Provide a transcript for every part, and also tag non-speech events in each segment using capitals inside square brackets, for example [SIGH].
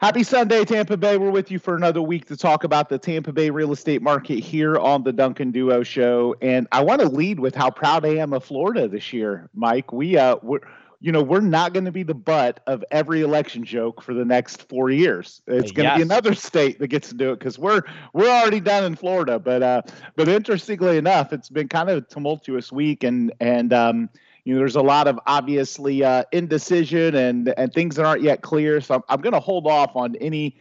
Happy Sunday, Tampa Bay. We're with you for another week to talk about the Tampa Bay real estate market here on the Duncan Duo Show. And I want to lead with how proud I am of Florida this year, Mike. We uh, we're you know we're not going to be the butt of every election joke for the next four years. It's going to yes. be another state that gets to do it because we're we're already done in Florida. But uh, but interestingly enough, it's been kind of a tumultuous week, and and um, you know, there's a lot of obviously uh, indecision and and things that aren't yet clear. So I'm, I'm going to hold off on any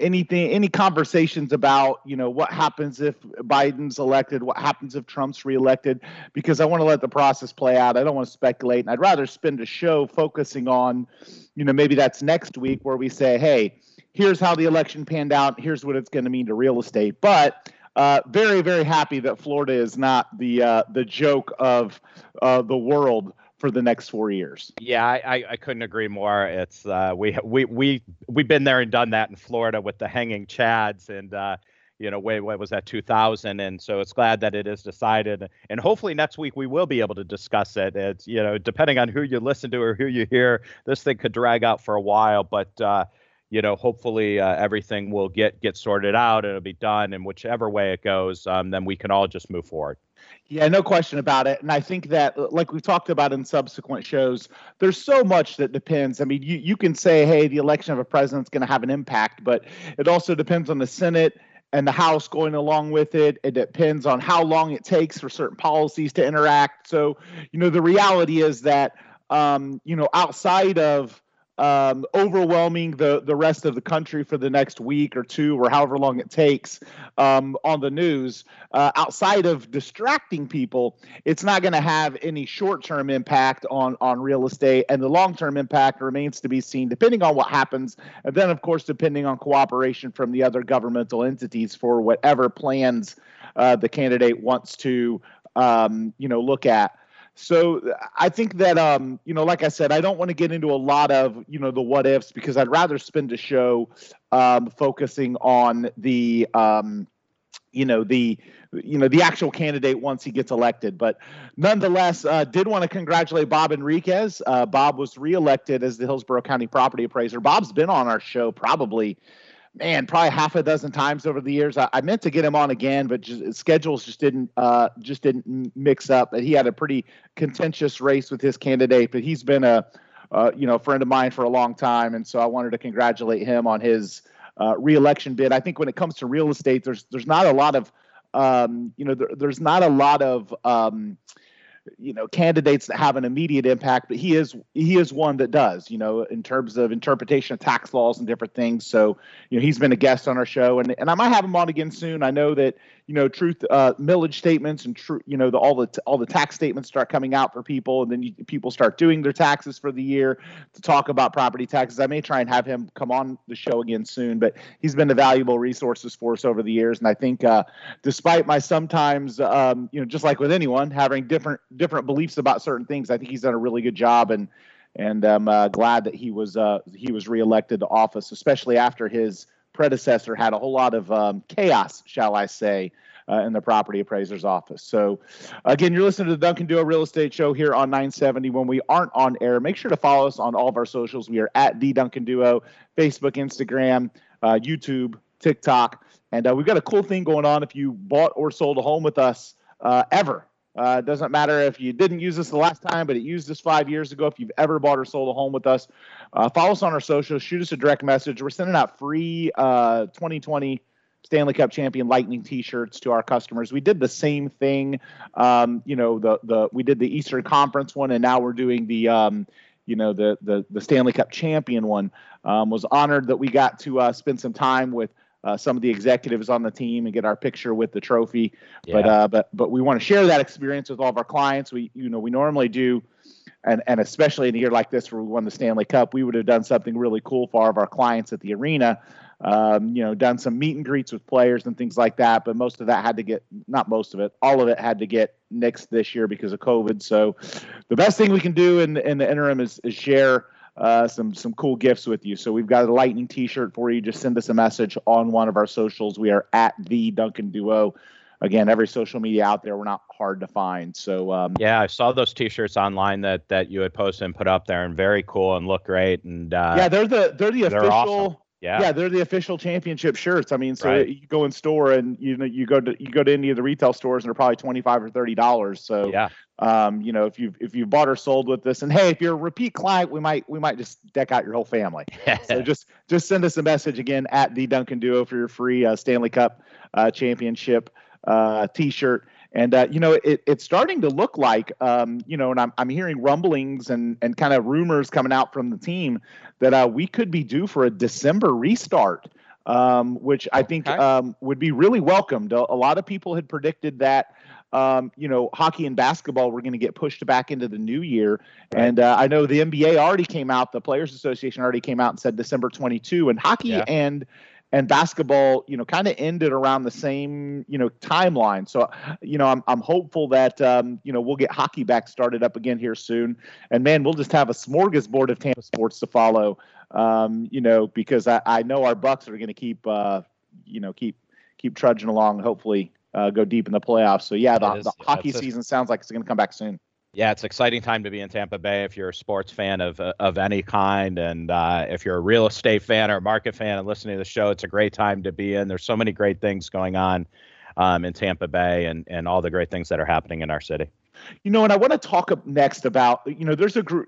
anything any conversations about you know what happens if biden's elected what happens if trump's reelected because i want to let the process play out. I don't want to speculate and i'd rather spend a show focusing on you know maybe that's next week where we say hey here's how the election panned out. Here's what it's going to mean to real estate. But uh, very, very happy that Florida is not the uh, the joke of uh, the world for the next four years. Yeah, I, I couldn't agree more. It's uh, we we we we've been there and done that in Florida with the hanging chads and uh, you know, way what was that 2000, and so it's glad that it is decided, and hopefully next week we will be able to discuss it. It's you know, depending on who you listen to or who you hear, this thing could drag out for a while, but. Uh, you know, hopefully uh, everything will get get sorted out. It'll be done, and whichever way it goes, um, then we can all just move forward. Yeah, no question about it. And I think that, uh, like we've talked about in subsequent shows, there's so much that depends. I mean, you, you can say, hey, the election of a president is going to have an impact, but it also depends on the Senate and the House going along with it. It depends on how long it takes for certain policies to interact. So, you know, the reality is that, um, you know, outside of um, overwhelming the the rest of the country for the next week or two or however long it takes um, on the news. Uh, outside of distracting people, it's not going to have any short term impact on on real estate, and the long term impact remains to be seen, depending on what happens, and then of course depending on cooperation from the other governmental entities for whatever plans uh, the candidate wants to um, you know look at. So I think that um, you know, like I said, I don't want to get into a lot of you know the what ifs because I'd rather spend a show um, focusing on the um, you know the you know the actual candidate once he gets elected. But nonetheless, uh, did want to congratulate Bob Henriquez. Uh, Bob was reelected as the Hillsborough County Property Appraiser. Bob's been on our show probably man, probably half a dozen times over the years. I, I meant to get him on again, but just, schedules just didn't uh, just didn't mix up. But he had a pretty contentious race with his candidate. But he's been a uh, you know friend of mine for a long time, and so I wanted to congratulate him on his uh, reelection bid. I think when it comes to real estate, there's there's not a lot of um, you know there, there's not a lot of um, you know candidates that have an immediate impact but he is he is one that does you know in terms of interpretation of tax laws and different things. So you know he's been a guest on our show and and I might have him on again soon. I know that you know truth uh, millage statements and true you know the, all the all the tax statements start coming out for people and then you, people start doing their taxes for the year to talk about property taxes. I may try and have him come on the show again soon but he's been a valuable resources for us over the years and I think uh, despite my sometimes um, you know just like with anyone having different different beliefs about certain things I think he's done a really good job and and I'm uh, glad that he was uh, he was reelected to office especially after his predecessor had a whole lot of um, chaos, shall I say, uh, in the property appraiser's office. So, again, you're listening to the Duncan Duo Real Estate Show here on 970. When we aren't on air, make sure to follow us on all of our socials. We are at the Duncan Duo, Facebook, Instagram, uh, YouTube, TikTok, and uh, we've got a cool thing going on. If you bought or sold a home with us uh, ever, uh, it doesn't matter if you didn't use this the last time, but it used this five years ago. If you've ever bought or sold a home with us, uh, follow us on our socials, shoot us a direct message. We're sending out free uh, 2020 Stanley Cup champion Lightning T-shirts to our customers. We did the same thing. Um, you know, the the we did the Eastern Conference one, and now we're doing the um, you know the the the Stanley Cup champion one. Um, was honored that we got to uh, spend some time with uh, some of the executives on the team and get our picture with the trophy. Yeah. But uh, but but we want to share that experience with all of our clients. We you know we normally do, and and especially in a year like this where we won the Stanley Cup, we would have done something really cool for all of our clients at the arena. Um, you know, done some meet and greets with players and things like that. But most of that had to get not most of it, all of it had to get nixed this year because of COVID. So the best thing we can do in in the interim is is share uh, some some cool gifts with you. So we've got a lightning T-shirt for you. Just send us a message on one of our socials. We are at the Duncan Duo. Again, every social media out there, we're not hard to find. So um, yeah, I saw those T-shirts online that that you had posted and put up there, and very cool and look great. And uh, yeah, they're the they're the official. They're awesome Yeah. Yeah, they're the official championship shirts. I mean, so Right. you go in store and you know you go to you go to any of the retail stores and they're probably twenty five or thirty dollars. So Yeah. um, you know, if you've if you've bought or sold with this, and hey, if you're a repeat client, we might we might just deck out your whole family. [LAUGHS] So just just send us a message again at the Duncan Duo for your free uh, Stanley Cup uh, championship uh, T-shirt. And uh, you know, it, it's starting to look like, um, you know, and I'm I'm hearing rumblings and and kind of rumors coming out from the team that uh, we could be due for a December restart, um, which I think Okay. um, would be really welcomed. A, a lot of people had predicted that. Um, you know, hockey and basketball were going to get pushed back into the new year, Right. and uh, I know the NBA already came out. The Players Association already came out and said December 22, and hockey Yeah. and and basketball, you know, kind of ended around the same, you know, timeline. So, you know, I'm I'm hopeful that um, you know we'll get hockey back started up again here soon, and man, we'll just have a smorgasbord of Tampa sports to follow. Um, you know, because I, I know our Bucs are going to keep, uh, you know, keep keep trudging along. and Hopefully, uh, go deep in the playoffs. So yeah, the, is- the hockey season sounds like it's going to come back soon. Yeah, it's an exciting time to be in Tampa Bay if you're a sports fan of uh, of any kind, and uh, if you're a real estate fan or a market fan and listening to the show, it's a great time to be in. There's so many great things going on um, in Tampa Bay, and and all the great things that are happening in our city. You know, and I want to talk next about, you know, there's a group,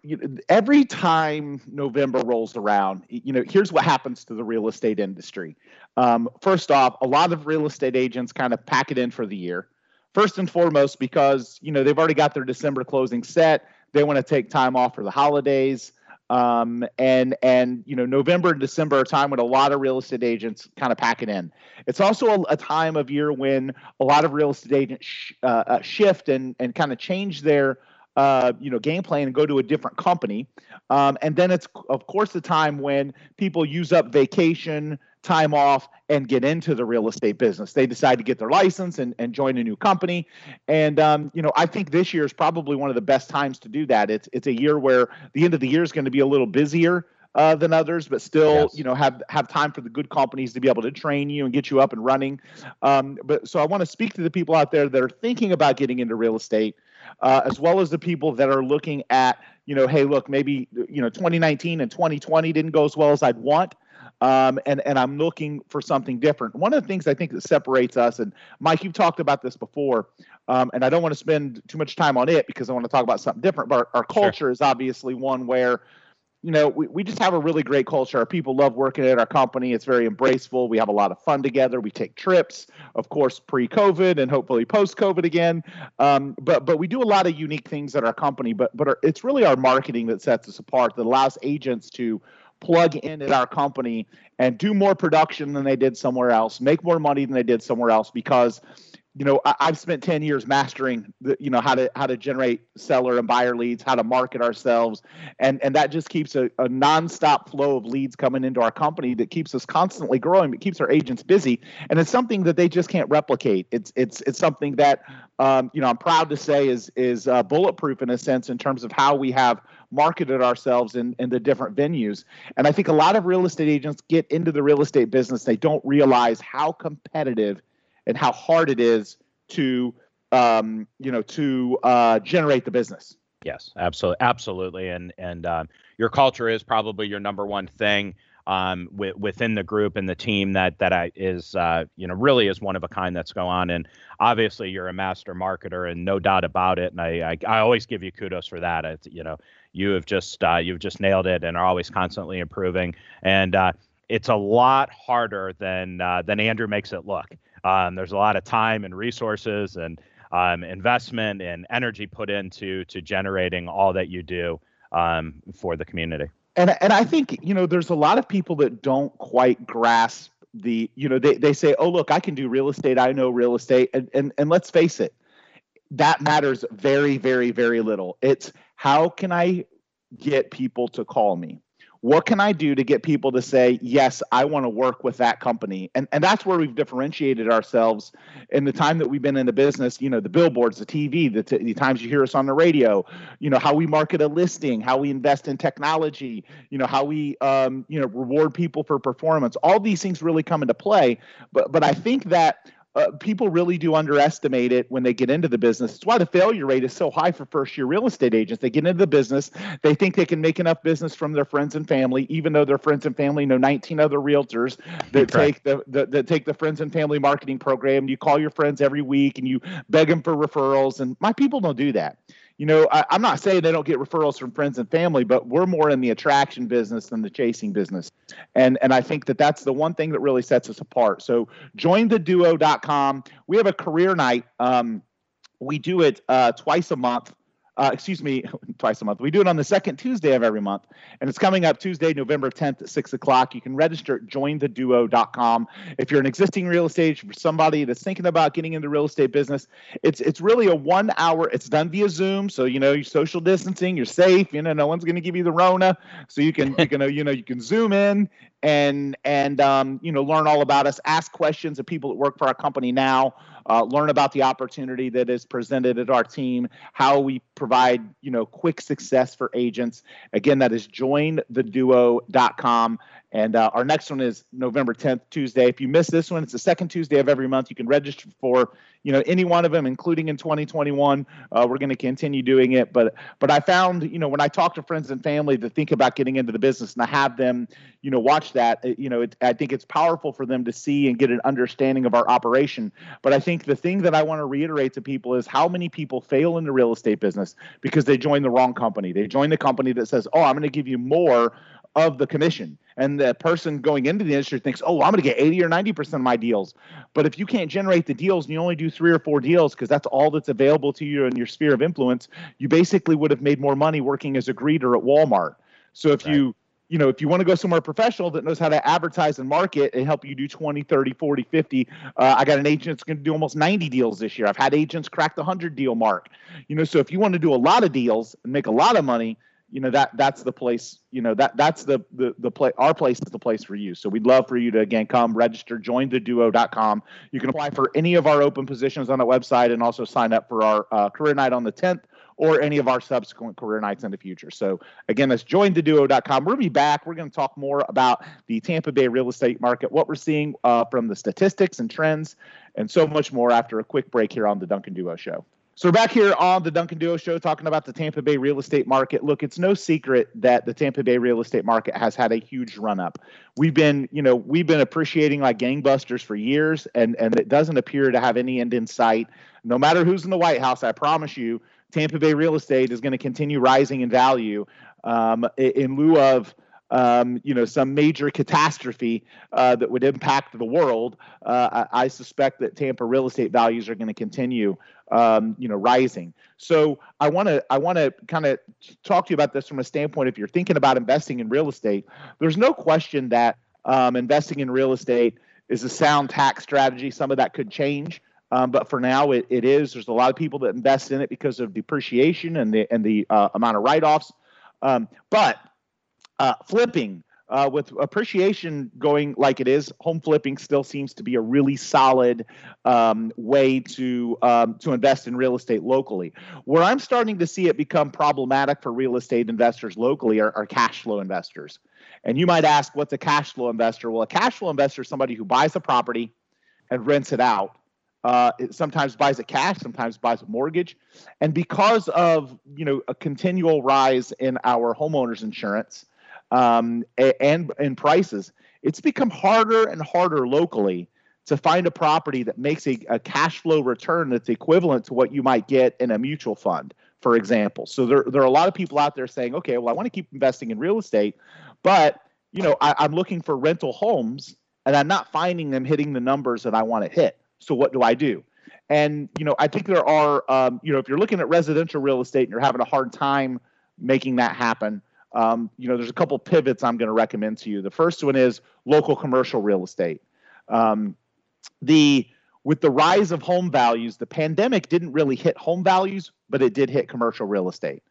every time November rolls around, you know, here's what happens to the real estate industry. Um, first off, a lot of real estate agents kind of pack it in for the year. First and foremost, because, you know, they've already got their December closing set. They want to take time off for the holidays. Um, and, and, you know, November and December are a time when a lot of real estate agents kind of pack it in. It's also a, a time of year when a lot of real estate agents sh- uh, uh, shift and and kind of change their uh, you know game plan and go to a different company. Um, and then it's of course the time when people use up vacation time off and get into the real estate business. They decide to get their license and, and join a new company. And um, you know, I think this year is probably one of the best times to do that. It's it's a year where the end of the year is going to be a little busier uh, than others, but still, Yes. you know, have have time for the good companies to be able to train you and get you up and running. Um, but so I want to speak to the people out there that are thinking about getting into real estate, uh, as well as the people that are looking at, you know, hey, look, maybe you know, 2019 and 2020 didn't go as well as I'd want. Um, and and I'm looking for something different. One of the things I think that separates us, and Mike, you've talked about this before, um, and I don't want to spend too much time on it because I want to talk about something different. But our, our Sure. culture is obviously one where you know, we, we just have a really great culture. Our people love working at our company. It's very embraceful. We have a lot of fun together. We take trips, of course, pre-COVID and hopefully post-COVID again. Um, but but we do a lot of unique things at our company. But but our, it's really our marketing that sets us apart. That allows agents to plug in at our company and do more production than they did somewhere else, make more money than they did somewhere else because you know I, i've spent 10 years mastering the, you know how to how to generate seller and buyer leads how to market ourselves. And and that just keeps a, a nonstop flow of leads coming into our company that keeps us constantly growing but keeps our agents busy. And it's something that they just can't replicate. It's it's it's something that um, you know i'm proud to say is is uh, bulletproof in a sense in terms of how we have marketed ourselves in, in the different venues. And i think a lot of real estate agents get into the real estate business. They don't realize how competitive and how hard it is to um, you know to uh, generate the business. Yes, absolutely, absolutely, and and um, your culture is probably your number one thing um, with, within the group and the team that that I, is uh, you know really is one of a kind that's going on. And obviously, you're a master marketer, and no doubt about it. And I I, I always give you kudos for that. It's, you know, you have just uh, you've just nailed it, and are always constantly improving. And uh, it's a lot harder than uh, than Andrew makes it look. Um, there's a lot of time and resources and um, investment and energy put into to generating all that you do um, for the community. And and I think you know there's a lot of people that don't quite grasp the you know they they say oh look I can do real estate I know real estate and and and let's face it that matters very very very little. It's how can I get people to call me what can i do to get people to say yes i want to work with that company. And and that's where we've differentiated ourselves in the time that we've been in the business you know the billboards the tv the, t- the times you hear us on the radio you know how we market a listing how we invest in technology you know how we um, you know reward people for performance. All these things really come into play but but i think that uh, people really do underestimate it when they get into the business. It's why the failure rate is so high for first year real estate agents. They get into the business, they think they can make enough business from their friends and family, even though their friends and family know 19 other realtors that take the, the that take the friends and family marketing program. You call your friends every week and you beg them for referrals. And my people don't do that you know, I, am not saying they don't get referrals from friends and family, but we're more in the attraction business than the chasing business. And and I think that that's the one thing that really sets us apart. So jointheduo.com. We have a career night. Um, we do it uh, twice a month uh, excuse me, [LAUGHS] twice a month. We do it on the second Tuesday of every month, and it's coming up Tuesday, November 10th at 6 o'clock. You can register at jointheduo.com. If you're an existing real estate, for somebody that's thinking about getting into real estate business, it's it's really a one hour. It's done via Zoom, so you know you're social distancing, you're safe. You know, no one's going to give you the Rona, so you can [LAUGHS] you can you know you can zoom in and and um, you know learn all about us. Ask questions of people that work for our company now uh, learn about the opportunity that is presented at our team, how we provide, you know, quick success for agents. Again, that is jointheduo.com. And uh, our next one is November 10th, Tuesday. If you miss this one, it's the second Tuesday of every month. You can register for, you know, any one of them, including in 2021. Uh, we're going to continue doing it. But but I found, you know, when I talk to friends and family to think about getting into the business, and I have them, you know, watch that, you know, it, I think it's powerful for them to see and get an understanding of our operation. But I think the thing that I want to reiterate to people is how many people fail in the real estate business because they join the wrong company. They join the company that says, "Oh, I'm going to give you more." Of the commission. And the person going into the industry thinks, oh, I'm going to get 80 or 90% of my deals. But if you can't generate the deals and you only do three or four deals because that's all that's available to you in your sphere of influence, you basically would have made more money working as a greeter at Walmart. So if right. you you know, if you want to go somewhere professional that knows how to advertise and market and help you do 20, 30, 40, 50, uh, I got an agent that's going to do almost 90 deals this year. I've had agents crack the 100 deal mark. You know, so if you want to do a lot of deals and make a lot of money, you know that that's the place you know that that's the the the play our place is the place for you. So we'd love for you to again come register join the duo.com you can apply for any of our open positions on the website and also sign up for our uh, career night on the 10th or any of our subsequent career nights in the future. So again that's join the duo.com we'll be back. We're going to talk more about the tampa bay real estate market what we're seeing uh, from the statistics and trends and so much more after a quick break here on the duncan duo show so we're back here on the Duncan Duo Show talking about the Tampa Bay real estate market. Look, it's no secret that the Tampa Bay real estate market has had a huge run up. We've been, you know, we've been appreciating like gangbusters for years, and and it doesn't appear to have any end in sight. No matter who's in the White House, I promise you, Tampa Bay real estate is going to continue rising in value um, in lieu of um, you know, some major catastrophe uh, that would impact the world, uh, I, I, suspect that Tampa real estate values are going to continue, um, you know, rising. So I want to I want to kind of talk to you about this from a standpoint. If you're thinking about investing in real estate, there's no question that um, investing in real estate is a sound tax strategy. Some of that could change. Um, but for now, it, it is. There's a lot of people that invest in it because of depreciation and the and the uh, amount of write-offs. Um, but uh, flipping, uh, with appreciation going like it is, home flipping still seems to be a really solid um, way to um, to invest in real estate locally. Where I'm starting to see it become problematic for real estate investors locally are, are cash flow investors. And you might ask, what's a cash flow investor? Well, a cash flow investor is somebody who buys a property and rents it out. Uh, it sometimes buys it cash, sometimes buys a mortgage, and because of you know a continual rise in our homeowners insurance, um, and and prices. It's become harder and harder locally to find a property that makes a, a cash flow return that's equivalent to what you might get in a mutual fund, for example. So there, there are a lot of people out there saying, okay, well, I want to keep investing in real estate, but you know, I, I'm looking for rental homes and I'm not finding them hitting the numbers that I want to hit. So what do I do? And you know, I think there are, um, you know, if you're looking at residential real estate and you're having a hard time making that happen, um, you know, there's a couple pivots I'm going to recommend to you. The first one is local commercial real estate. Um, the with the rise of home values, the pandemic didn't really hit home values, but it did hit commercial real estate.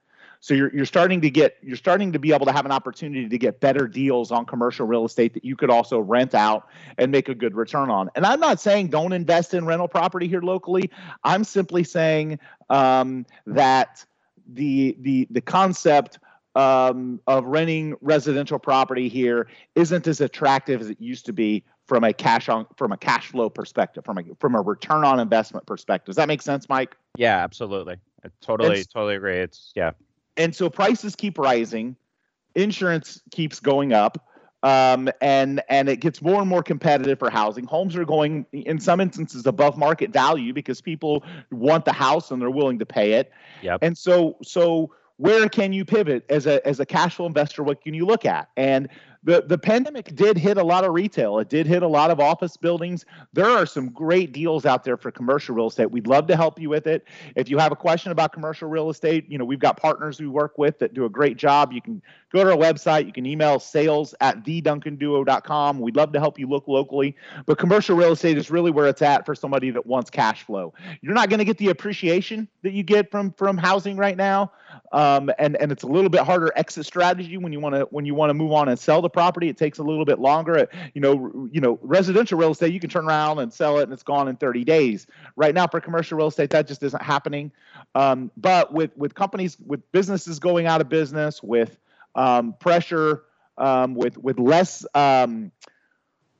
So you're you're starting to get you're starting to be able to have an opportunity to get better deals on commercial real estate that you could also rent out and make a good return on. And I'm not saying don't invest in rental property here locally. I'm simply saying um, that the the the concept um, of renting residential property here isn't as attractive as it used to be from a cash on from a cash flow perspective, from a from a return on investment perspective. Does that make sense, Mike? Yeah, absolutely. I totally, totally agree. It's yeah. And so prices keep rising, insurance keeps going up um, and and it gets more and more competitive for housing. Homes are going, in some instances, above market value because people want the house and they're willing to pay it. Yep. And so so where can you pivot as a as a cash flow investor? What can you look at? And the the pandemic did hit a lot of retail. It did hit a lot of office buildings. There are some great deals out there for commercial real estate. We'd love to help you with it. If you have a question about commercial real estate, you know we've got partners we work with that do a great job. You can go to our website. You can email sales at theduncanduo.com. We'd love to help you look locally. But commercial real estate is really where it's at for somebody that wants cash flow. You're not going to get the appreciation that you get from from housing right now, um, and and it's a little bit harder exit strategy when you want to when you want to move on and sell the property. It takes a little bit longer. You know, you know, residential real estate you can turn around and sell it and it's gone in 30 days. Right now for commercial real estate that just isn't happening. Um, but with with companies with businesses going out of business with um, pressure um, with with less um,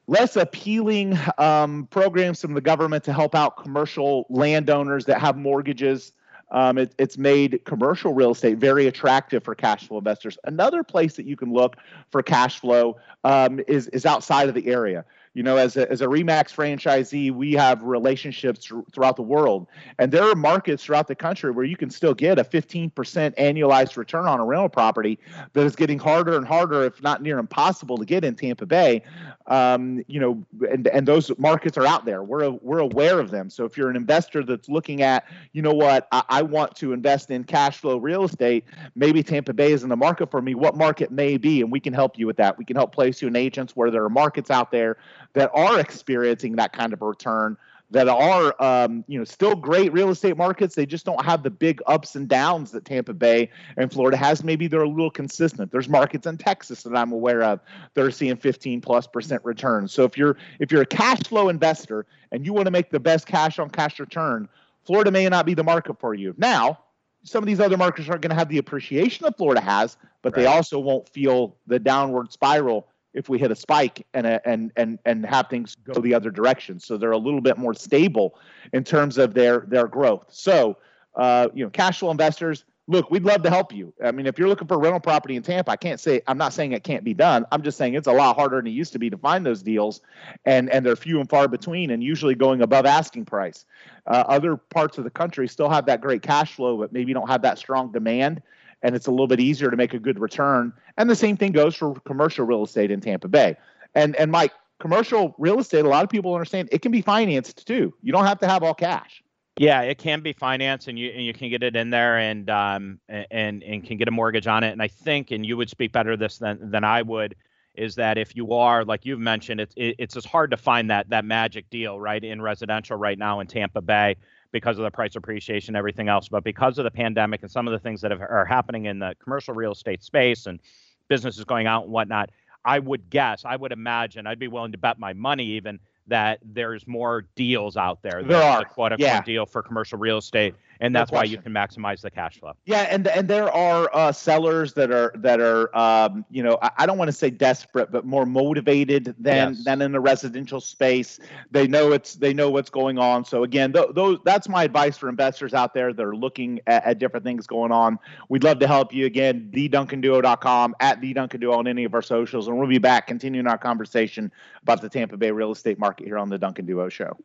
less appealing um, programs from the government to help out commercial landowners that have mortgages. Um, it, it's made commercial real estate very attractive for cash flow investors. Another place that you can look for cash flow um, is is outside of the area you know, as a, as a Remax franchisee, we have relationships throughout the world. And there are markets throughout the country where you can still get a 15% annualized return on a rental property that is getting harder and harder, if not near impossible, to get in Tampa Bay. Um, you know, and, and those markets are out there. We're, we're aware of them. So if you're an investor that's looking at, you know what, I, I want to invest in cash flow real estate, maybe Tampa Bay is in the market for me. What market may be? And we can help you with that. We can help place you in agents where there are markets out there that are experiencing that kind of return that are um, you know still great real estate markets. They just don't have the big ups and downs that tampa bay and florida has. Maybe they're a little consistent. There's markets in texas that i'm aware of that are seeing 15 plus percent returns so if you're if you're a cash flow investor and you want to make the best cash on cash return florida may not be the market for you. Now some of these other markets aren't going to have the appreciation that florida has but right. they also won't feel the downward spiral if we hit a spike and and and and have things go the other direction. So they're a little bit more stable in terms of their their growth. So uh, you know, cash flow investors, look, we'd love to help you. I mean, if you're looking for rental property in Tampa, I can't say I'm not saying it can't be done. I'm just saying it's a lot harder than it used to be to find those deals, and and they're few and far between, and usually going above asking price. Uh, other parts of the country still have that great cash flow, but maybe don't have that strong demand and it's a little bit easier to make a good return. And the same thing goes for commercial real estate in Tampa Bay. And and Mike, commercial real estate, a lot of people understand it can be financed too. You don't have to have all cash. Yeah, it can be financed, and you and you can get it in there, and um and and can get a mortgage on it. And I think, and you would speak better this than than I would, is that if you are like you've mentioned, it's it, it's just hard to find that that magic deal right in residential right now in Tampa Bay because of the price appreciation, everything else. But because of the pandemic and some of the things that have, are happening in the commercial real estate space and businesses going out and whatnot, I would guess, I would imagine, I'd be willing to bet my money even that there's more deals out there. There are. quote unquote yeah. deal for commercial real estate and that's why you can maximize the cash flow. Yeah, and and there are uh, sellers that are that are um, you know I, I don't want to say desperate, but more motivated than yes. than in the residential space. They know it's they know what's going on. So again, th- those that's my advice for investors out there that are looking at, at, different things going on. We'd love to help you. Again, theduncanduo.com at theduncanduo on any of our socials, and we'll be back continuing our conversation about the Tampa Bay real estate market here on the Duncan Duo Show.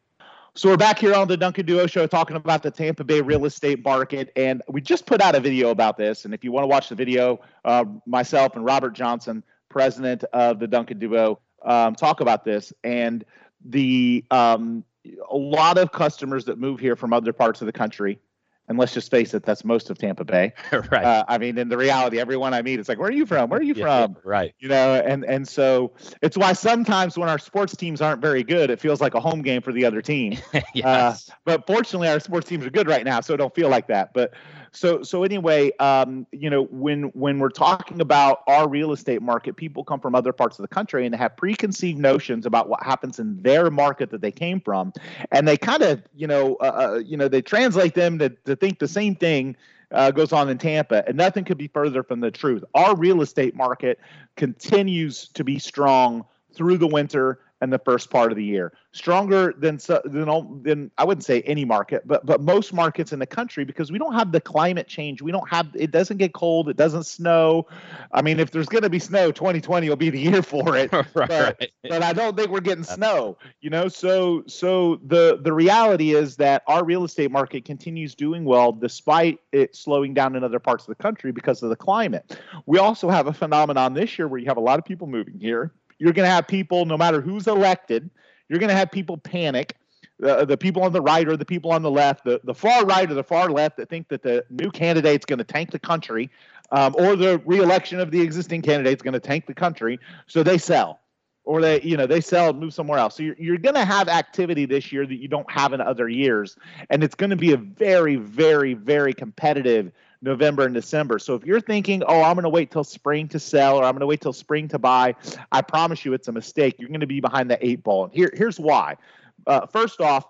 So we're back here on the Duncan Duo Show talking about the Tampa Bay real estate market, and we just put out a video about this. And if you want to watch the video, uh, myself and Robert Johnson, president of the Duncan Duo, um, talk about this. And the um, a lot of customers that move here from other parts of the country and let's just face it, that's most of Tampa Bay. [LAUGHS] right. Uh, I mean, in the reality, everyone I meet, it's like, where are you from? Where are you yeah, from? [LAUGHS] Right. You know, and and so it's why sometimes when our sports teams aren't very good, it feels like a home game for the other team. [LAUGHS] yes. Uh, but fortunately, our sports teams are good right now, so it don't feel like that. But so so anyway, um, you know, when when we're talking about our real estate market, people come from other parts of the country and they have preconceived notions about what happens in their market that they came from, and they kind of you know uh, uh, you know they translate them to, to think the same thing uh, goes on in Tampa, and nothing could be further from the truth. Our real estate market continues to be strong through the winter and the first part of the year. Stronger than than than I wouldn't say any market, but but most markets in the country because we don't have the climate change. We don't have it doesn't get cold, it doesn't snow. I mean, if there's going to be snow, 2020 will be the year for it. [LAUGHS] right, but, right. but I don't think we're getting uh, snow, you know. So so the the reality is that our real estate market continues doing well despite it slowing down in other parts of the country because of the climate. We also have a phenomenon this year where you have a lot of people moving here you're going to have people, no matter who's elected, you're going to have people panic. Uh, the people on the right or the people on the left, the, the far right or the far left that think that the new candidate's going to tank the country, um, or the reelection of the existing candidate's going to tank the country, so they sell, or they you know they sell and move somewhere else. So you're you're going to have activity this year that you don't have in other years, and it's going to be a very very very competitive November and December. So if you're thinking, oh, I'm going to wait till spring to sell or I'm going to wait till spring to buy, I promise you it's a mistake. You're going to be behind the eight ball. And here, here's why. Uh, first off,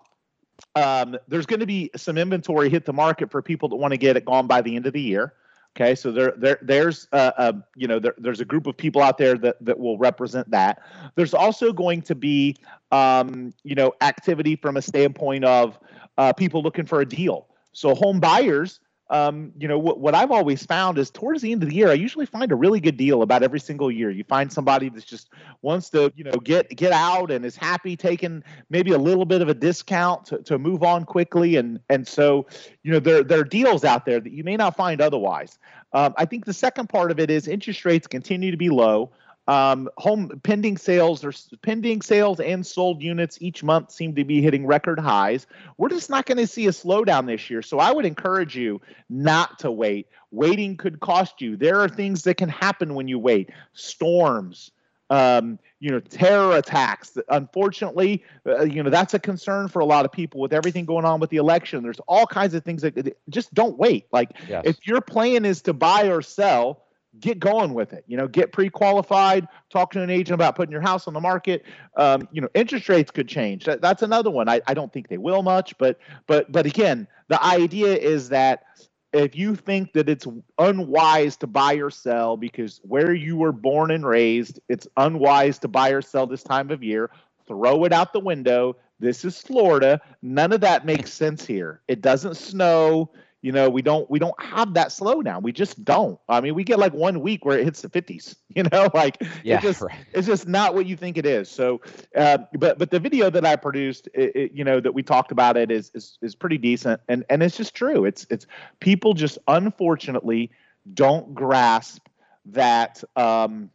um, there's going to be some inventory hit the market for people that want to get it gone by the end of the year. Okay, so there, there, there's, uh, uh, you know, there, there's a group of people out there that that will represent that. There's also going to be, um, you know, activity from a standpoint of uh, people looking for a deal. So home buyers um, you know what, what I've always found is towards the end of the year, I usually find a really good deal about every single year. You find somebody that's just wants to, you know, get get out and is happy taking maybe a little bit of a discount to, to move on quickly, and and so you know there there are deals out there that you may not find otherwise. Um, I think the second part of it is interest rates continue to be low. Um, home pending sales or pending sales and sold units each month seem to be hitting record highs. We're just not going to see a slowdown this year. So I would encourage you not to wait. Waiting could cost you. There are things that can happen when you wait. Storms, um, you know, terror attacks. Unfortunately, uh, you know, that's a concern for a lot of people with everything going on with the election. There's all kinds of things that just don't wait. Like yes. if your plan is to buy or sell, get going with it. You know, get pre-qualified. Talk to an agent about putting your house on the market. Um, you know, interest rates could change. That, that's another one. I, I don't think they will much, but but but again, the idea is that if you think that it's unwise to buy or sell because where you were born and raised, it's unwise to buy or sell this time of year. Throw it out the window. This is Florida. None of that makes sense here. It doesn't snow you know we don't we don't have that slowdown. We just don't. I mean we get like one week where it hits the 50s [LAUGHS] you know [LAUGHS] like yeah, just, right. it's just not what you think it is. So uh, but but the video that i produced it, it, you know that we talked about it is, is is pretty decent. And and it's just true. It's it's people just unfortunately don't grasp that um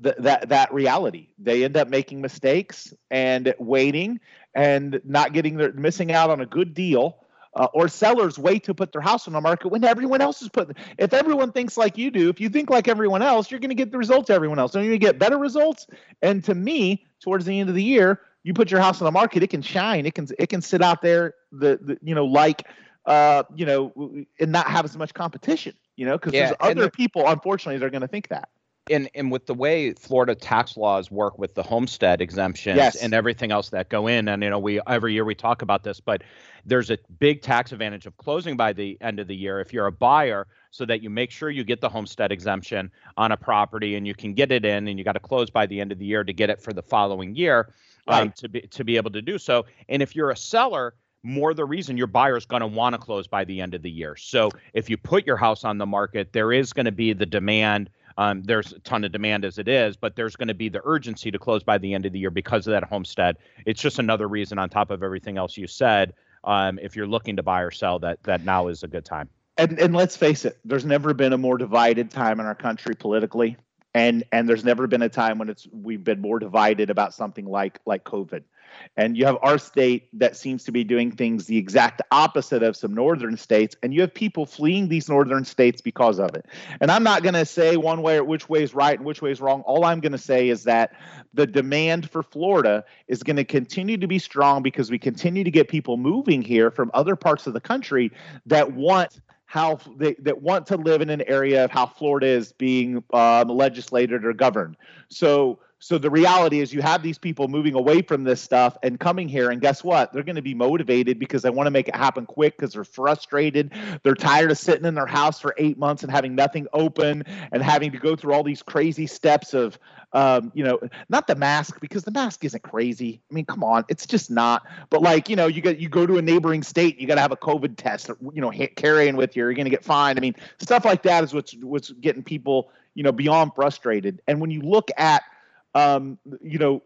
th- that that reality. They end up making mistakes and waiting and not getting their missing out on a good deal uh, or sellers wait to put their house on the market when everyone else is putting. If everyone thinks like you do, if you think like everyone else, you're going to get the results everyone else. And you're going to get better results. And to me, towards the end of the year, you put your house on the market, it can shine. It can it can sit out there, the, the you know like uh you know and not have as much competition. You know because yeah, there's other the, people unfortunately that are going to think that and and with the way Florida tax laws work with the homestead exemptions yes. and everything else that go in, and you know we every year we talk about this, but there's a big tax advantage of closing by the end of the year if you're a buyer, so that you make sure you get the homestead exemption on a property and you can get it in, and you got to close by the end of the year to get it for the following year um, right. um, to be to be able to do so. And if you're a seller, more the reason your buyer is going to want to close by the end of the year. So if you put your house on the market, there is going to be the demand um, there's a ton of demand as it is, but there's going to be the urgency to close by the end of the year because of that homestead. It's just another reason, on top of everything else you said, um, if you're looking to buy or sell, that that now is a good time. And and let's face it, there's never been a more divided time in our country politically, and and there's never been a time when it's we've been more divided about something like like COVID. And you have our state that seems to be doing things the exact opposite of some northern states. And you have people fleeing these northern states because of it. And I'm not going to say one way or which way is right and which way is wrong. All I'm going to say is that the demand for Florida is going to continue to be strong because we continue to get people moving here from other parts of the country that want how they that want to live in an area of how Florida is being um, legislated or governed. So so the reality is you have these people moving away from this stuff and coming here and guess what? They're going to be motivated because they want to make it happen quick because they're frustrated. They're tired of sitting in their house for eight months and having nothing open and having to go through all these crazy steps of um, you know not the mask because the mask isn't crazy. I mean come on it's just not. But like you know you get you go to a neighboring state you got to have a covid test you know carrying with you you're going to get fined. I mean stuff like that is what's what's getting people you know beyond frustrated. And when you look at um, you know,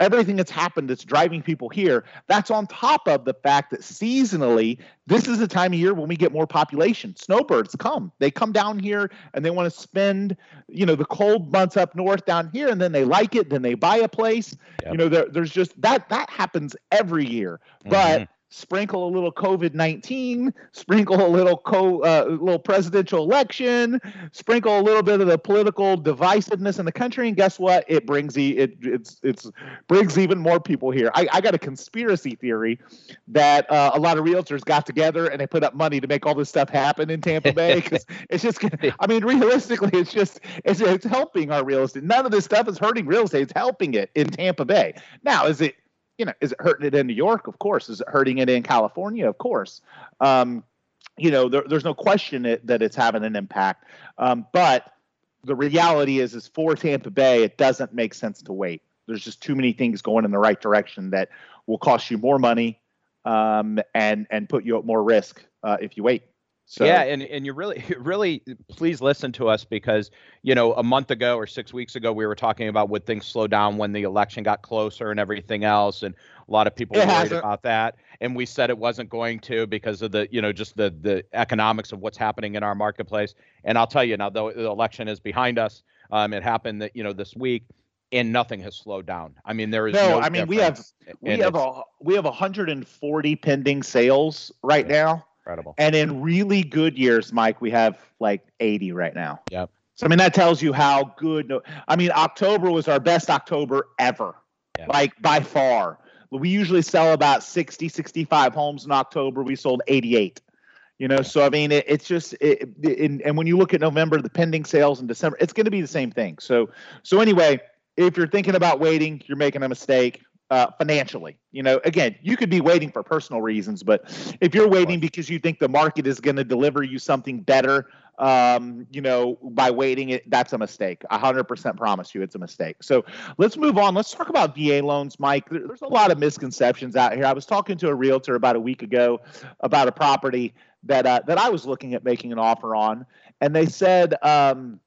everything that's happened that's driving people here. That's on top of the fact that seasonally, this is the time of year when we get more population. Snowbirds come, they come down here and they want to spend, you know, the cold months up north down here, and then they like it, then they buy a place. Yep. You know, there, there's just that that happens every year, mm-hmm. Sprinkle a little COVID nineteen, sprinkle a little co, uh, little presidential election, sprinkle a little bit of the political divisiveness in the country, and guess what? It brings e- it it's it's brings even more people here. I, I got a conspiracy theory that uh, a lot of realtors got together and they put up money to make all this stuff happen in Tampa Bay because [LAUGHS] it's just. I mean, realistically, it's just it's it's helping our real estate. None of this stuff is hurting real estate. It's helping it in Tampa Bay. Now, is it you know, is it hurting it in New York? Of course. Is it hurting it in California? Of course. Um, you know, there, there's no question it, that it's having an impact. Um, but the reality is, is for Tampa Bay, it doesn't make sense to wait. There's just too many things going in the right direction that will cost you more money um, and and put you at more risk uh, if you wait. So. Yeah, and, and you really [LAUGHS] really please listen to us because you know a month ago or six weeks ago we were talking about would things slow down when the election got closer and everything else, and a lot of people it worried hasn't. about that, and we said it wasn't going to because of the you know just the the economics of what's happening in our marketplace. And I'll tell you now, though the election is behind us, um, it happened that you know this week, and nothing has slowed down. I mean, there is no. no I mean, we have we have a we have 140 pending sales right yeah. now incredible. And in really good years, Mike, we have like 80 right now. Yep. So I mean that tells you how good. I mean October was our best October ever, yep. like by far. We usually sell about 60, 65 homes in October. We sold 88. You know, so I mean, it, it's just, it, it, and when you look at November, the pending sales in December, it's going to be the same thing. So, so anyway, if you're thinking about waiting, you're making a mistake uh, financially. You know, again, you could be waiting for personal reasons, but if you're waiting because you think the market is going to deliver you something better, um, you know, by waiting it, that's a mistake. A hundred percent promise you, it's a mistake. So let's move on. Let's talk about VA loans, Mike. There's a lot of misconceptions out here. I was talking to a realtor about a week ago about a property that uh, that I was looking at making an offer on, and they said, um,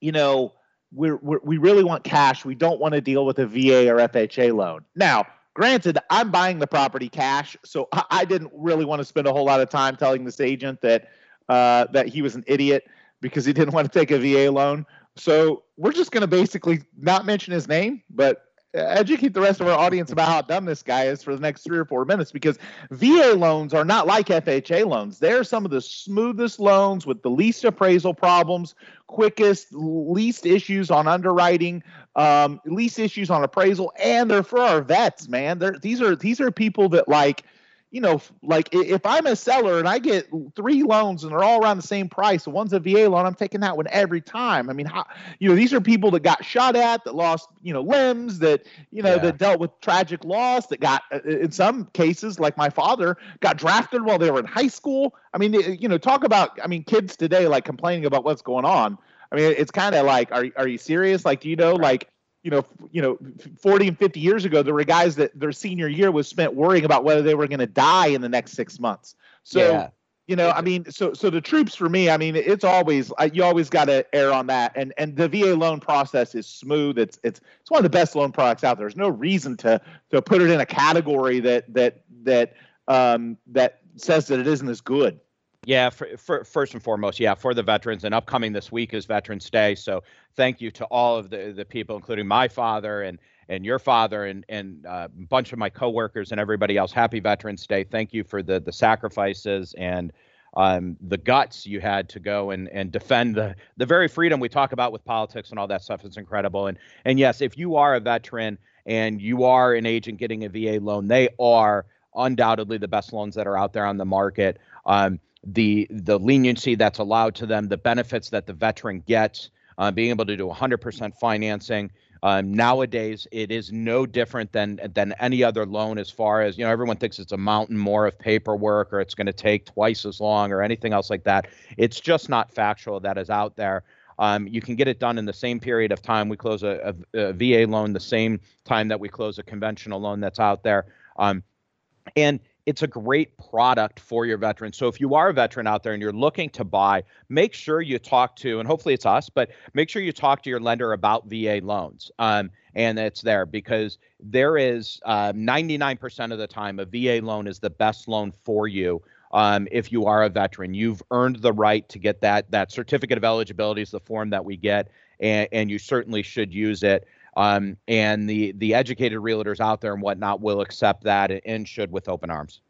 you know we're, we're, we really want cash. We don't want to deal with a VA or FHA loan. Now, granted, I'm buying the property cash, so I, I didn't really want to spend a whole lot of time telling this agent that uh, that he was an idiot because he didn't want to take a VA loan. So we're just going to basically not mention his name, but educate the rest of our audience about how dumb this guy is for the next three or four minutes because VA loans are not like FHA loans. They're some of the smoothest loans with the least appraisal problems, quickest, least issues on underwriting, um, least issues on appraisal, and they're for our vets, man. They're, these are these are people that like you know, like if I'm a seller and I get three loans and they're all around the same price, the one's a VA loan, I'm taking that one every time. I mean, how, you know, these are people that got shot at, that lost, you know, limbs, that, you know, yeah. that dealt with tragic loss, that got, uh, uh, in some cases, like my father, got drafted while they were in high school. I mean, you know, talk about, I mean, kids today like complaining about what's going on. I mean, it's kind of like, are are you serious? Like, do you know, like, you know, you know, 40 and 50 years ago, there were guys that their senior year was spent worrying about whether they were going to die in the next six months. So, yeah. you know, I mean, so so the troops for me, I mean, it's always you always got to err on that, and and the VA loan process is smooth. It's it's it's one of the best loan products out there. There's no reason to to put it in a category that that that um that says that it isn't as good. Yeah, for, for, first and foremost, yeah, for the veterans, and upcoming this week is Veterans Day. So thank you to all of the, the people, including my father and and your father and and uh, a bunch of my coworkers and everybody else. Happy Veterans Day. Thank you for the the sacrifices and um, the guts you had to go and and defend the the very freedom we talk about with politics and all that stuff. It's incredible. And and yes, if you are a veteran and you are an agent getting a VA loan, they are undoubtedly the best loans that are out there on the market. Um, the the leniency that's allowed to them, the benefits that the veteran gets, uh, being able to do 100% financing, Um, nowadays, it is no different than than any other loan as far as you know. Everyone thinks it's a mountain more of paperwork or it's going to take twice as long or anything else like that. It's just not factual that is out there. Um, you can get it done in the same period of time we close a, a, a, VA loan, the same time that we close a conventional loan that's out there. Um, and it's a great product for your veterans. So if you are a veteran out there and you're looking to buy, make sure you talk to, and hopefully it's us, but make sure you talk to your lender about VA loans. Um, and it's there because there is uh, 99% of the time a VA loan is the best loan for you. Um, if you are a veteran, you've earned the right to get that that certificate of eligibility is the form that we get, and, and you certainly should use it. Um, and the the educated realtors out there and whatnot will accept that and should with open arms.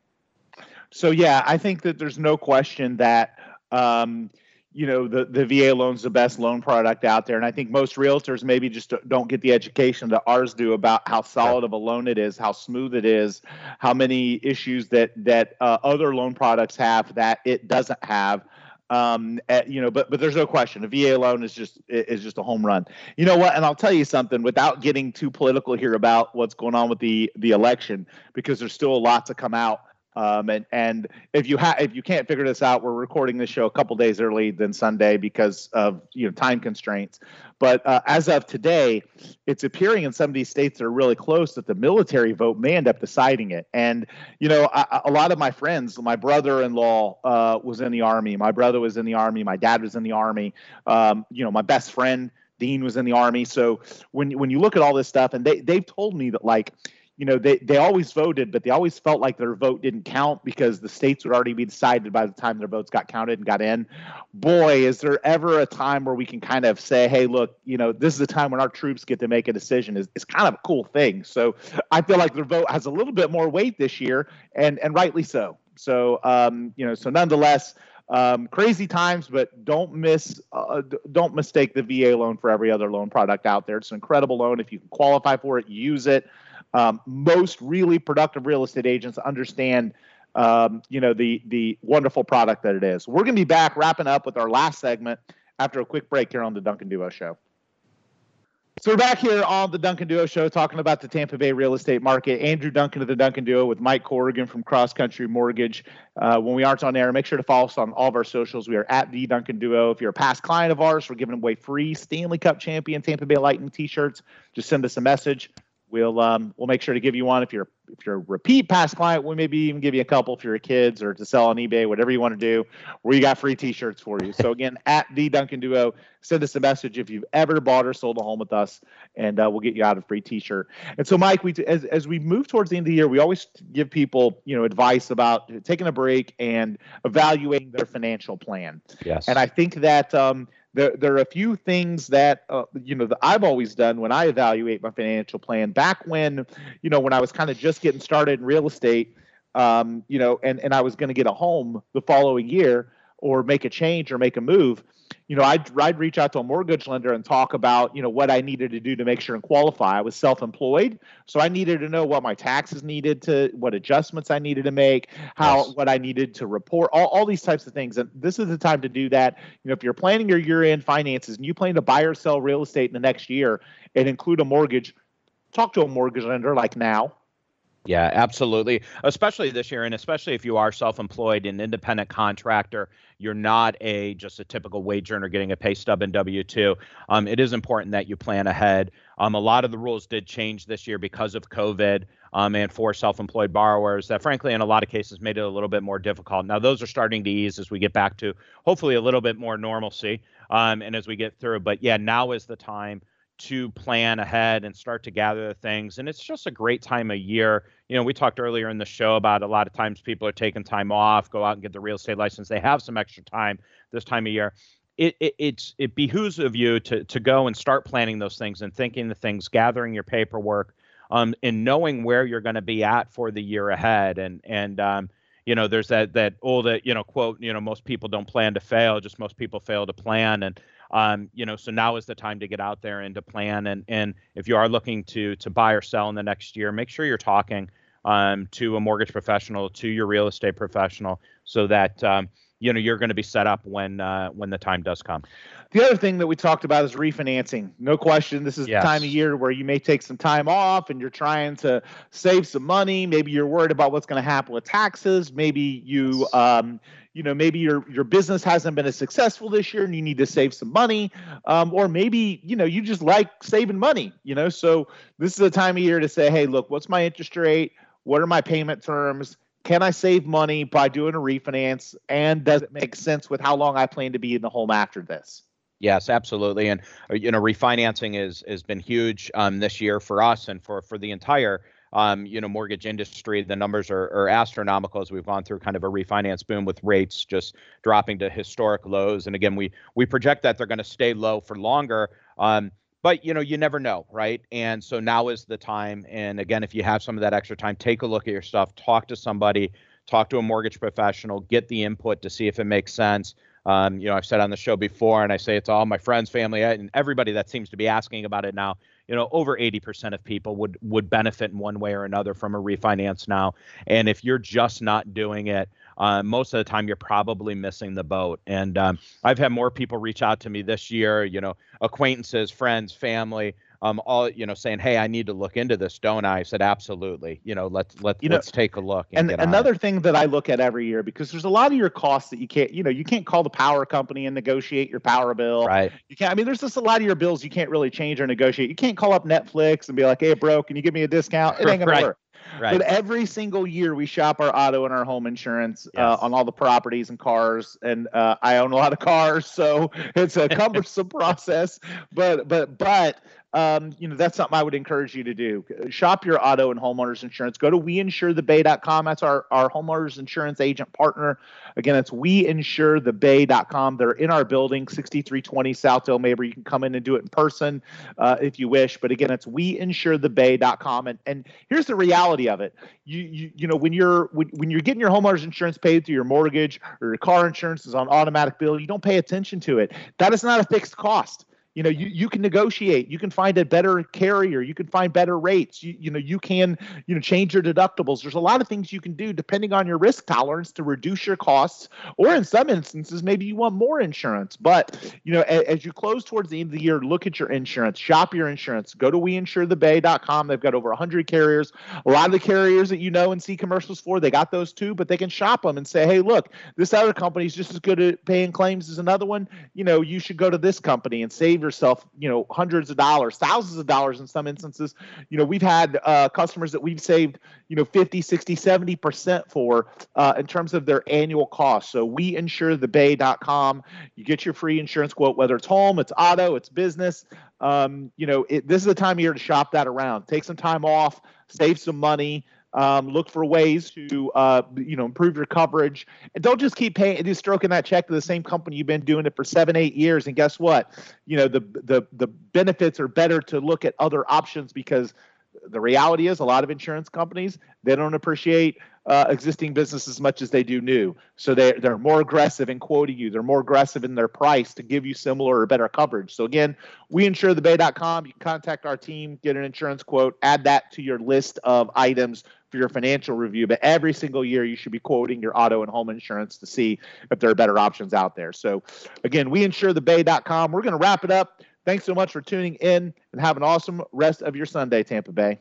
So yeah, I think that there's no question that um, you know the the VA loan's the best loan product out there, and I think most realtors maybe just don't get the education that ours do about how solid of a loan it is, how smooth it is, how many issues that that uh, other loan products have that it doesn't have um at, you know but but there's no question. A va loan is just is just a home run. You know what? And i'll tell you something without getting too political here about what's going on with the the election because there's still a lot to come out um, and and if you have if you can't figure this out, we're recording this show a couple days early than Sunday because of you know time constraints. But uh, as of today, it's appearing in some of these states that are really close that the military vote may end up deciding it. And you know, I, a lot of my friends, my brother-in-law uh, was in the army, my brother was in the army, my dad was in the army. Um, you know, my best friend Dean was in the army. So when when you look at all this stuff, and they they've told me that like you know, they, they always voted, but they always felt like their vote didn't count because the states would already be decided by the time their votes got counted and got in. Boy, is there ever a time where we can kind of say, hey, look, you know, this is a time when our troops get to make a decision is, is kind of a cool thing. So I feel like their vote has a little bit more weight this year, and and rightly so. So um, you know, so nonetheless, um, crazy times, but don't miss, uh, don't mistake the VA loan for every other loan product out there. It's an incredible loan. If you can qualify for it, use it. Um, most really productive real estate agents understand um, you know the the wonderful product that it is. We're going to be back wrapping up with our last segment after a quick break here on the Duncan Duo Show. So we're back here on the Duncan Duo Show talking about the Tampa Bay real estate market. Andrew Duncan of the Duncan Duo with Mike Corrigan from Cross Country Mortgage. Uh, when we aren't on air, make sure to follow us on all of our socials. We are at the Duncan Duo. If you're a past client of ours, we're giving away free Stanley Cup champion Tampa Bay Lightning T-shirts. Just send us a message. We'll um, we'll make sure to give you one if you're if you're a repeat past client. We maybe even give you a couple if you're kids or to sell on eBay, whatever you want to do. We got free T-shirts for you. So again, at the Duncan Duo, send us a message if you've ever bought or sold a home with us, and uh, we'll get you out a free T-shirt. And so, Mike, we as as we move towards the end of the year, we always give people you know advice about taking a break and evaluating their financial plan. Yes. And I think that um, there, there are a few things that uh, you know that I've always done when I evaluate my financial plan. Back when you know when I was kind of just getting started in real estate, um, you know, and and I was going to get a home the following year or make a change or make a move you know, I'd, I'd reach out to a mortgage lender and talk about, you know, what I needed to do to make sure and qualify. I was self-employed, so I needed to know what my taxes needed to, what adjustments I needed to make, how yes. what I needed to report, all, all these types of things. And this is the time to do that. You know, if you're planning your year-end finances and you plan to buy or sell real estate in the next year and include a mortgage, talk to a mortgage lender like now yeah, absolutely. Especially this year, and especially if you are self-employed, an independent contractor, you're not a just a typical wage earner getting a pay stub in W-2. Um, it is important that you plan ahead. Um, a lot of the rules did change this year because of COVID, um, and for self-employed borrowers, that frankly, in a lot of cases, made it a little bit more difficult. Now, those are starting to ease as we get back to hopefully a little bit more normalcy, um, and as we get through. But yeah, now is the time to plan ahead and start to gather the things. And it's just a great time of year. You know, we talked earlier in the show about a lot of times people are taking time off, go out and get the real estate license. They have some extra time this time of year. It, it it's it behooves of you to to go and start planning those things and thinking the things, gathering your paperwork, um, and knowing where you're going to be at for the year ahead. And and um, you know, there's that that old you know quote, you know, most people don't plan to fail, just most people fail to plan. And um, you know, so now is the time to get out there and to plan. And and if you are looking to to buy or sell in the next year, make sure you're talking um, to a mortgage professional, to your real estate professional, so that um, you know you're going to be set up when uh, when the time does come. The other thing that we talked about is refinancing. No question, this is yes. the time of year where you may take some time off and you're trying to save some money. Maybe you're worried about what's going to happen with taxes. Maybe you, um, you know, maybe your your business hasn't been as successful this year and you need to save some money. Um, or maybe you know you just like saving money. You know, so this is a time of year to say, hey, look, what's my interest rate? What are my payment terms? Can I save money by doing a refinance? And does it make sense with how long I plan to be in the home after this? Yes, absolutely, and uh, you know, refinancing is has been huge um, this year for us and for for the entire um, you know mortgage industry. The numbers are, are astronomical as we've gone through kind of a refinance boom with rates just dropping to historic lows. And again, we we project that they're going to stay low for longer. Um, but you know you never know right and so now is the time and again if you have some of that extra time take a look at your stuff talk to somebody talk to a mortgage professional get the input to see if it makes sense um, you know, I've said on the show before, and I say it to all my friends, family, and everybody that seems to be asking about it now. You know, over 80% of people would would benefit in one way or another from a refinance now. And if you're just not doing it, uh, most of the time you're probably missing the boat. And um, I've had more people reach out to me this year. You know, acquaintances, friends, family um, all you know, saying, "Hey, I need to look into this, don't I?" I said, "Absolutely. You know, let's let you know, let's take a look." And, and another thing that I look at every year because there's a lot of your costs that you can't, you know, you can't call the power company and negotiate your power bill. Right. You can't. I mean, there's just a lot of your bills you can't really change or negotiate. You can't call up Netflix and be like, "Hey, bro, can you give me a discount?" It ain't gonna right. work. Right. But every single year we shop our auto and our home insurance uh, yes. uh, on all the properties and cars, and uh, I own a lot of cars, so [LAUGHS] it's a cumbersome process. But but but um, you know, that's something I would encourage you to do. Shop your auto and homeowners insurance. Go to weinsurethebay.com. That's our, our homeowners insurance agent partner. Again, it's weinsurethebay.com. They're in our building, 6320 South Dale Mabry. You can come in and do it in person uh, if you wish. But again, it's weinsurethebay.com. And and here's the reality of it. You you you know when you're when, when you're getting your homeowners insurance paid through your mortgage or your car insurance is on automatic bill, you don't pay attention to it. That is not a fixed cost you know you, you can negotiate. You can find a better carrier. You can find better rates. You, you know you can you know change your deductibles. There's a lot of things you can do depending on your risk tolerance to reduce your costs or in some instances maybe you want more insurance. But you know as, as you close towards the end of the year look at your insurance. Shop your insurance. Go to weinsurethebay.com they've got over 100 carriers. A lot of the carriers that you know and see commercials for they got those too but they can shop them and say hey look this other company is just as good at paying claims as another one. You know you should go to this company and save your yourself, you know, hundreds of dollars, thousands of dollars in some instances. You know, we've had uh, customers that we've saved, you know, 50, 60, 70% for uh, in terms of their annual cost. So we insure the bay.com. You get your free insurance quote, whether it's home, it's auto, it's business. Um, you know, it, this is the time of year to shop that around. Take some time off, save some money. Um, look for ways to uh, you know improve your coverage, and don't just keep paying, just stroking that check to the same company you've been doing it for seven, eight years. And guess what? You know the the the benefits are better to look at other options because the reality is a lot of insurance companies they don't appreciate uh, existing business as much as they do new. So they, they're more aggressive in quoting you. They're more aggressive in their price to give you similar or better coverage. So again we insure the bay.com you can contact our team get an insurance quote add that to your list of items for your financial review. But every single year you should be quoting your auto and home insurance to see if there are better options out there. So again we insure the bay.com we're going to wrap it up Thanks so much for tuning in and have an awesome rest of your Sunday, Tampa Bay.